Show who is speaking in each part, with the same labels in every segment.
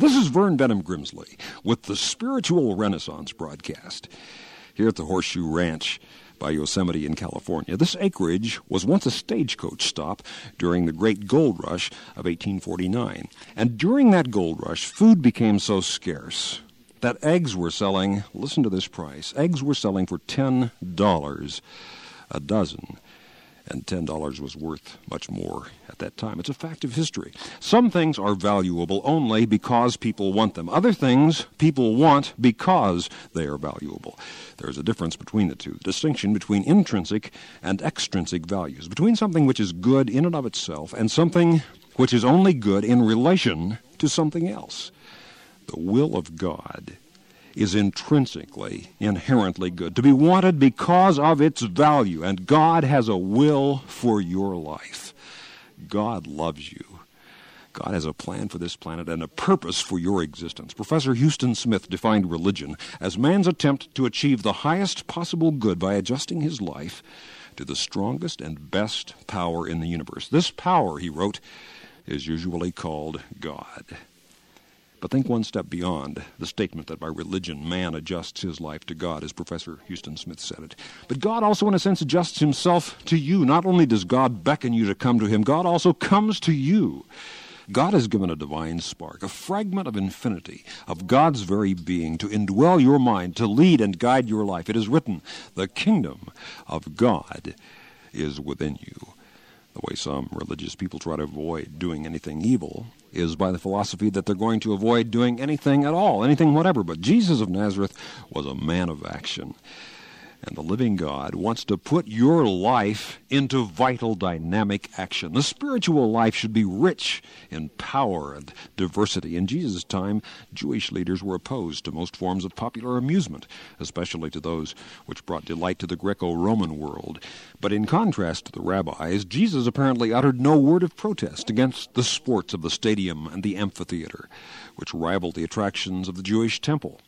Speaker 1: This is Vern Benham Grimsley with the Spiritual Renaissance broadcast here at the Horseshoe Ranch by Yosemite in California. This acreage was once a stagecoach stop during the Great Gold Rush of 1849. And during that gold rush, food became so scarce that eggs were selling, listen to this price, eggs were selling for $10 a dozen and $10 was worth much more at that time. It's a fact of history. Some things are valuable only because people want them. Other things people want because they are valuable. There is a difference between the two, the distinction between intrinsic and extrinsic values, between something which is good in and of itself and something which is only good in relation to something else. The will of God is intrinsically, inherently good, to be wanted because of its value. And God has a will for your life. God loves you. God has a plan for this planet and a purpose for your existence. Professor Huston Smith defined religion as man's attempt to achieve the highest possible good by adjusting his life to the strongest and best power in the universe. This power, he wrote, is usually called God. But think one step beyond the statement that by religion man adjusts his life to God, as Professor Huston Smith said it. But God also, in a sense, adjusts himself to you. Not only does God beckon you to come to him, God also comes to you. God has given a divine spark, a fragment of infinity, of God's very being, to indwell your mind, to lead and guide your life. It is written, The kingdom of God is within you. The way some religious people try to avoid doing anything evil is by the philosophy that they're going to avoid doing anything at all, anything whatever. But Jesus of Nazareth was a man of action. And the living God wants to put your life into vital, dynamic action. The spiritual life should be rich in power and diversity. In Jesus' time, Jewish leaders were opposed to most forms of popular amusement, especially to those which brought delight to the Greco Roman world. But in contrast to the rabbis, Jesus apparently uttered no word of protest against the sports of the stadium and the amphitheater, which rivaled the attractions of the Jewish temple.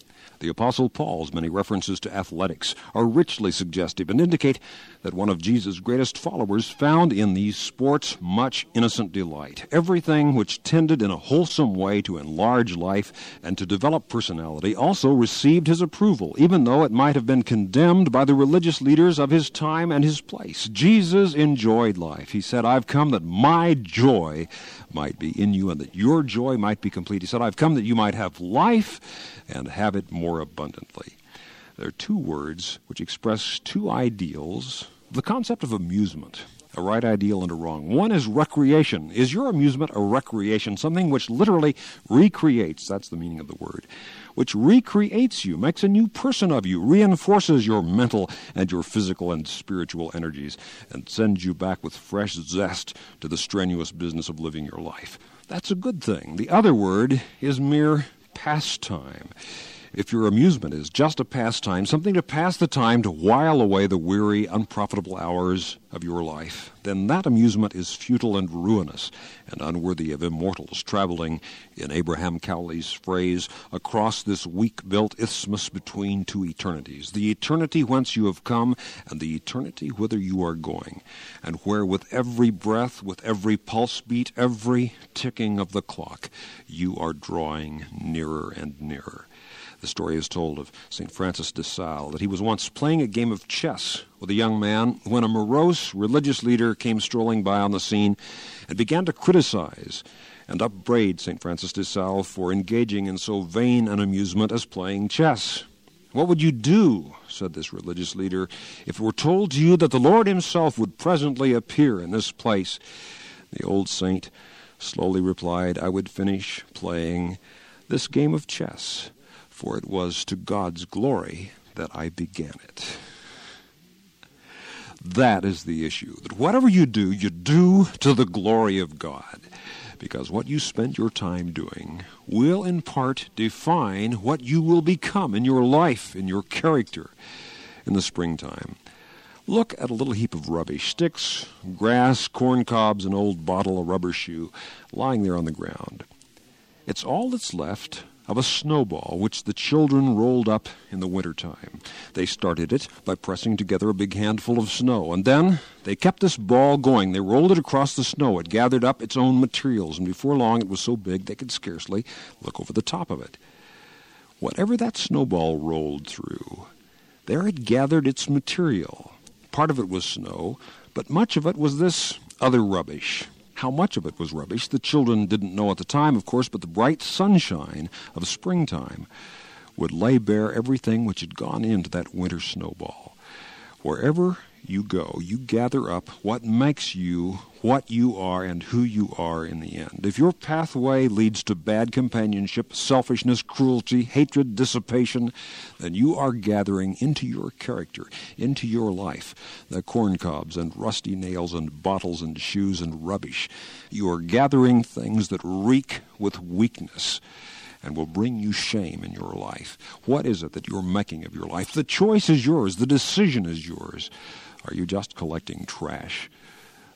Speaker 1: The Apostle Paul's many references to athletics are richly suggestive and indicate that one of Jesus' greatest followers found in these sports much innocent delight. Everything which tended in a wholesome way to enlarge life and to develop personality also received his approval, even though it might have been condemned by the religious leaders of his time and his place. Jesus enjoyed life. He said, I've come that my joy might be in you and that your joy might be complete. He said, I've come that you might have life and have it more abundantly. There are two words which express two ideals the concept of amusement a right ideal and a wrong. One is recreation. Is your amusement a recreation? Something which literally recreates, that's the meaning of the word, which recreates you, makes a new person of you, reinforces your mental and your physical and spiritual energies, and sends you back with fresh zest to the strenuous business of living your life. That's a good thing. The other word is mere pastime if your amusement is just a pastime, something to pass the time to while away the weary, unprofitable hours of your life, then that amusement is futile and ruinous and unworthy of immortals traveling, in Abraham Cowley's phrase, across this weak built isthmus between two eternities the eternity whence you have come and the eternity whither you are going, and where with every breath, with every pulse beat, every ticking of the clock, you are drawing nearer and nearer. The story is told of St. Francis de Sales that he was once playing a game of chess with a young man when a morose religious leader came strolling by on the scene and began to criticize and upbraid St. Francis de Sales for engaging in so vain an amusement as playing chess. What would you do, said this religious leader, if it were told to you that the Lord Himself would presently appear in this place? The old saint slowly replied, I would finish playing this game of chess for it was to God's glory that I began it. That is the issue. That whatever you do, you do to the glory of God. Because what you spend your time doing will in part define what you will become in your life, in your character in the springtime. Look at a little heap of rubbish sticks, grass, corn cobs, an old bottle, a rubber shoe lying there on the ground. It's all that's left of a snowball which the children rolled up in the winter time. They started it by pressing together a big handful of snow, and then they kept this ball going. They rolled it across the snow. It gathered up its own materials, and before long it was so big they could scarcely look over the top of it. Whatever that snowball rolled through, there it gathered its material. Part of it was snow, but much of it was this other rubbish how much of it was rubbish, the children didn't know at the time, of course, but the bright sunshine of springtime would lay bare everything which had gone into that winter snowball. Wherever you go, you gather up what makes you what you are and who you are in the end. If your pathway leads to bad companionship, selfishness, cruelty, hatred, dissipation, then you are gathering into your character, into your life, the corn cobs and rusty nails and bottles and shoes and rubbish. You are gathering things that reek with weakness and will bring you shame in your life. What is it that you're making of your life? The choice is yours, the decision is yours. Are you just collecting trash?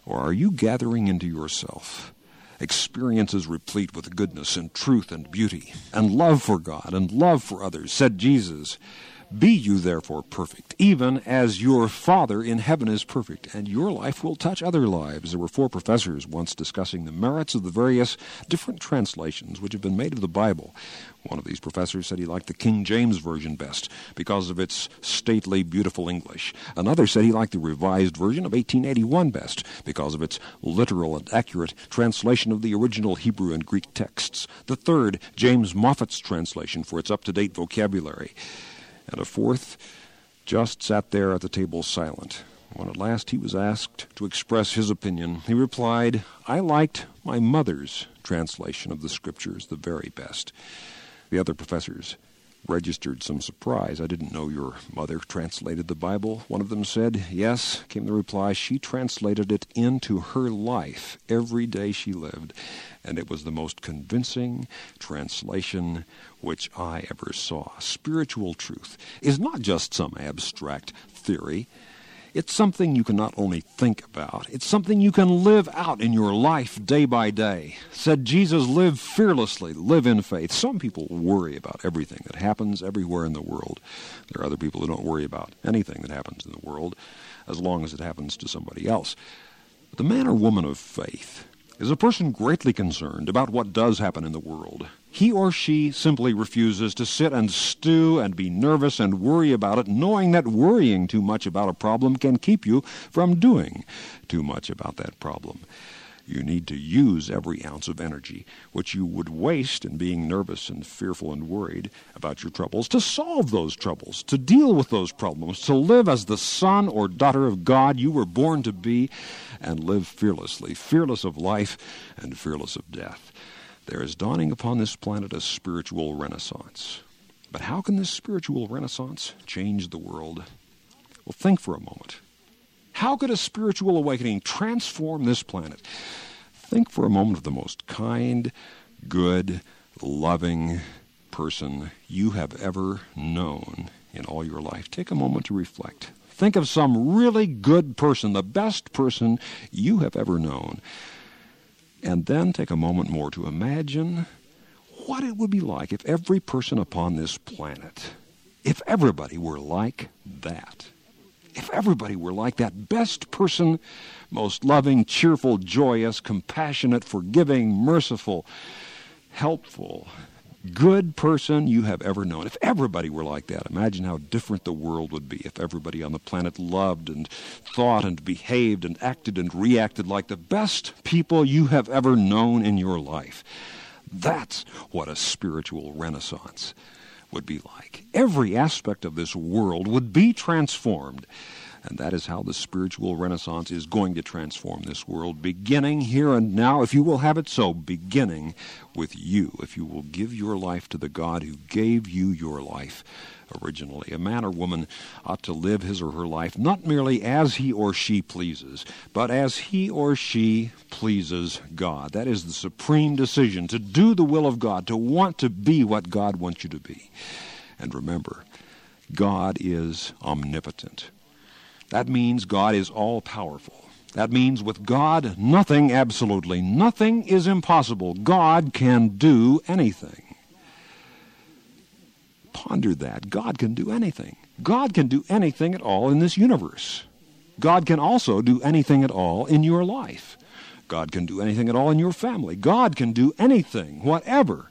Speaker 1: Or are you gathering into yourself experiences replete with goodness and truth and beauty and love for God and love for others? Said Jesus, be you therefore perfect, even as your Father in heaven is perfect, and your life will touch other lives. There were four professors once discussing the merits of the various different translations which have been made of the Bible. One of these professors said he liked the King James Version best because of its stately, beautiful English. Another said he liked the Revised Version of 1881 best because of its literal and accurate translation of the original Hebrew and Greek texts. The third, James Moffatt's translation for its up to date vocabulary and a fourth just sat there at the table silent. When at last he was asked to express his opinion, he replied, I liked my mother's translation of the Scriptures the very best. The other professors registered some surprise. I didn't know your mother translated the Bible. One of them said, Yes, came the reply. She translated it into her life every day she lived, and it was the most convincing translation which I ever saw. Spiritual truth is not just some abstract theory. It's something you can not only think about, it's something you can live out in your life day by day. Said Jesus, live fearlessly, live in faith. Some people worry about everything that happens everywhere in the world. There are other people who don't worry about anything that happens in the world as long as it happens to somebody else. But the man or woman of faith is a person greatly concerned about what does happen in the world. He or she simply refuses to sit and stew and be nervous and worry about it, knowing that worrying too much about a problem can keep you from doing too much about that problem. You need to use every ounce of energy which you would waste in being nervous and fearful and worried about your troubles to solve those troubles, to deal with those problems, to live as the son or daughter of God you were born to be, and live fearlessly, fearless of life and fearless of death. There is dawning upon this planet a spiritual renaissance. But how can this spiritual renaissance change the world? Well, think for a moment. How could a spiritual awakening transform this planet? Think for a moment of the most kind, good, loving person you have ever known in all your life. Take a moment to reflect. Think of some really good person, the best person you have ever known. And then take a moment more to imagine what it would be like if every person upon this planet, if everybody were like that. If everybody were like that best person, most loving, cheerful, joyous, compassionate, forgiving, merciful, helpful, good person you have ever known. If everybody were like that, imagine how different the world would be if everybody on the planet loved and thought and behaved and acted and reacted like the best people you have ever known in your life. That's what a spiritual renaissance would be like. Every aspect of this world would be transformed. And that is how the spiritual renaissance is going to transform this world, beginning here and now, if you will have it so, beginning with you, if you will give your life to the God who gave you your life originally. A man or woman ought to live his or her life not merely as he or she pleases, but as he or she pleases God. That is the supreme decision to do the will of God, to want to be what God wants you to be. And remember, God is omnipotent. That means God is all powerful. That means with God, nothing, absolutely nothing is impossible. God can do anything. ponder that. God can do anything. God can do anything at all in this universe. God can also do anything at all in your life. God can do anything at all in your family. God can do anything, whatever,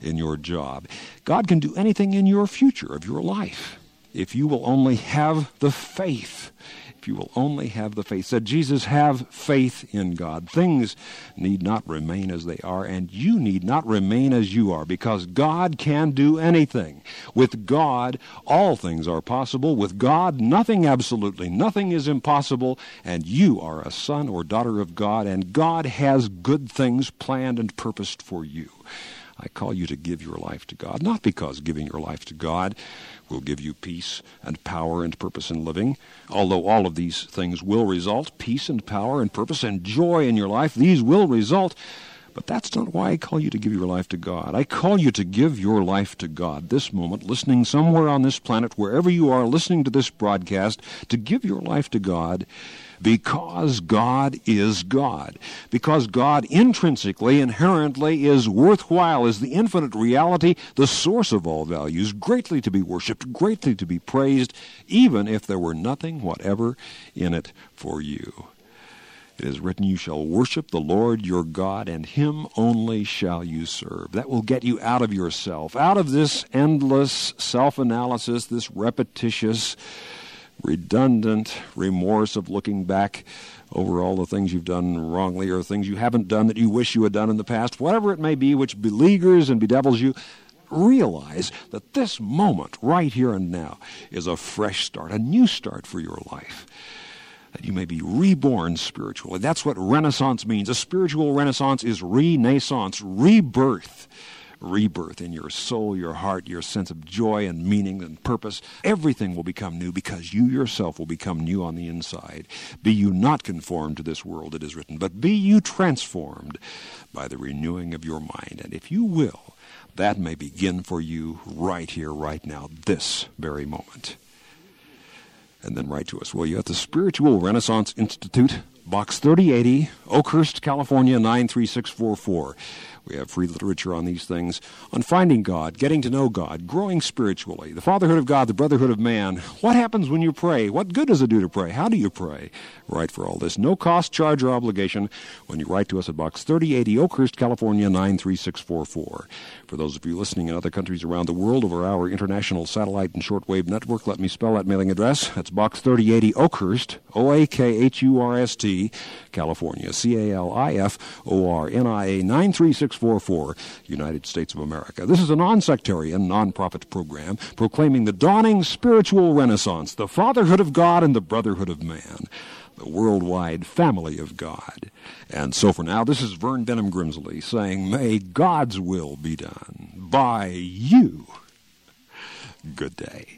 Speaker 1: in your job. God can do anything in your future of your life if you will only have the faith if you will only have the faith. Said Jesus, have faith in God. Things need not remain as they are, and you need not remain as you are, because God can do anything. With God, all things are possible. With God, nothing absolutely, nothing is impossible, and you are a son or daughter of God, and God has good things planned and purposed for you. I call you to give your life to God, not because giving your life to God will give you peace and power and purpose in living, although all of these things will result peace and power and purpose and joy in your life, these will result. But that's not why I call you to give your life to God. I call you to give your life to God this moment, listening somewhere on this planet, wherever you are listening to this broadcast, to give your life to God because God is God. Because God intrinsically, inherently is worthwhile, is the infinite reality, the source of all values, greatly to be worshiped, greatly to be praised, even if there were nothing whatever in it for you. It is written, You shall worship the Lord your God, and him only shall you serve. That will get you out of yourself, out of this endless self analysis, this repetitious redundant remorse of looking back over all the things you've done wrongly or things you haven't done that you wish you had done in the past, whatever it may be, which beleaguers and bedevils you, realize that this moment, right here and now, is a fresh start, a new start for your life. That you may be reborn spiritually. That's what Renaissance means. A spiritual Renaissance is renaissance, rebirth rebirth in your soul, your heart, your sense of joy and meaning and purpose. Everything will become new because you yourself will become new on the inside. Be you not conformed to this world, it is written, but be you transformed by the renewing of your mind. And if you will, that may begin for you right here, right now, this very moment. And then write to us, will you, at the Spiritual Renaissance Institute, Box 3080, Oakhurst, California 93644. We have free literature on these things, on finding God, getting to know God, growing spiritually, the fatherhood of God, the brotherhood of man. What happens when you pray? What good does it do to pray? How do you pray? Write for all this. No cost, charge, or obligation when you write to us at Box 3080, Oakhurst, California 93644. For those of you listening in other countries around the world over our international satellite and shortwave network, let me spell that mailing address. That's Box 3080, Oakhurst, O A K H U R S T, California, C A L I F O R N I A 93644. 644, United States of America. This is a non sectarian, non profit program proclaiming the dawning spiritual renaissance, the fatherhood of God and the brotherhood of man, the worldwide family of God. And so for now, this is Vern Benham Grimsley saying, May God's will be done by you. Good day.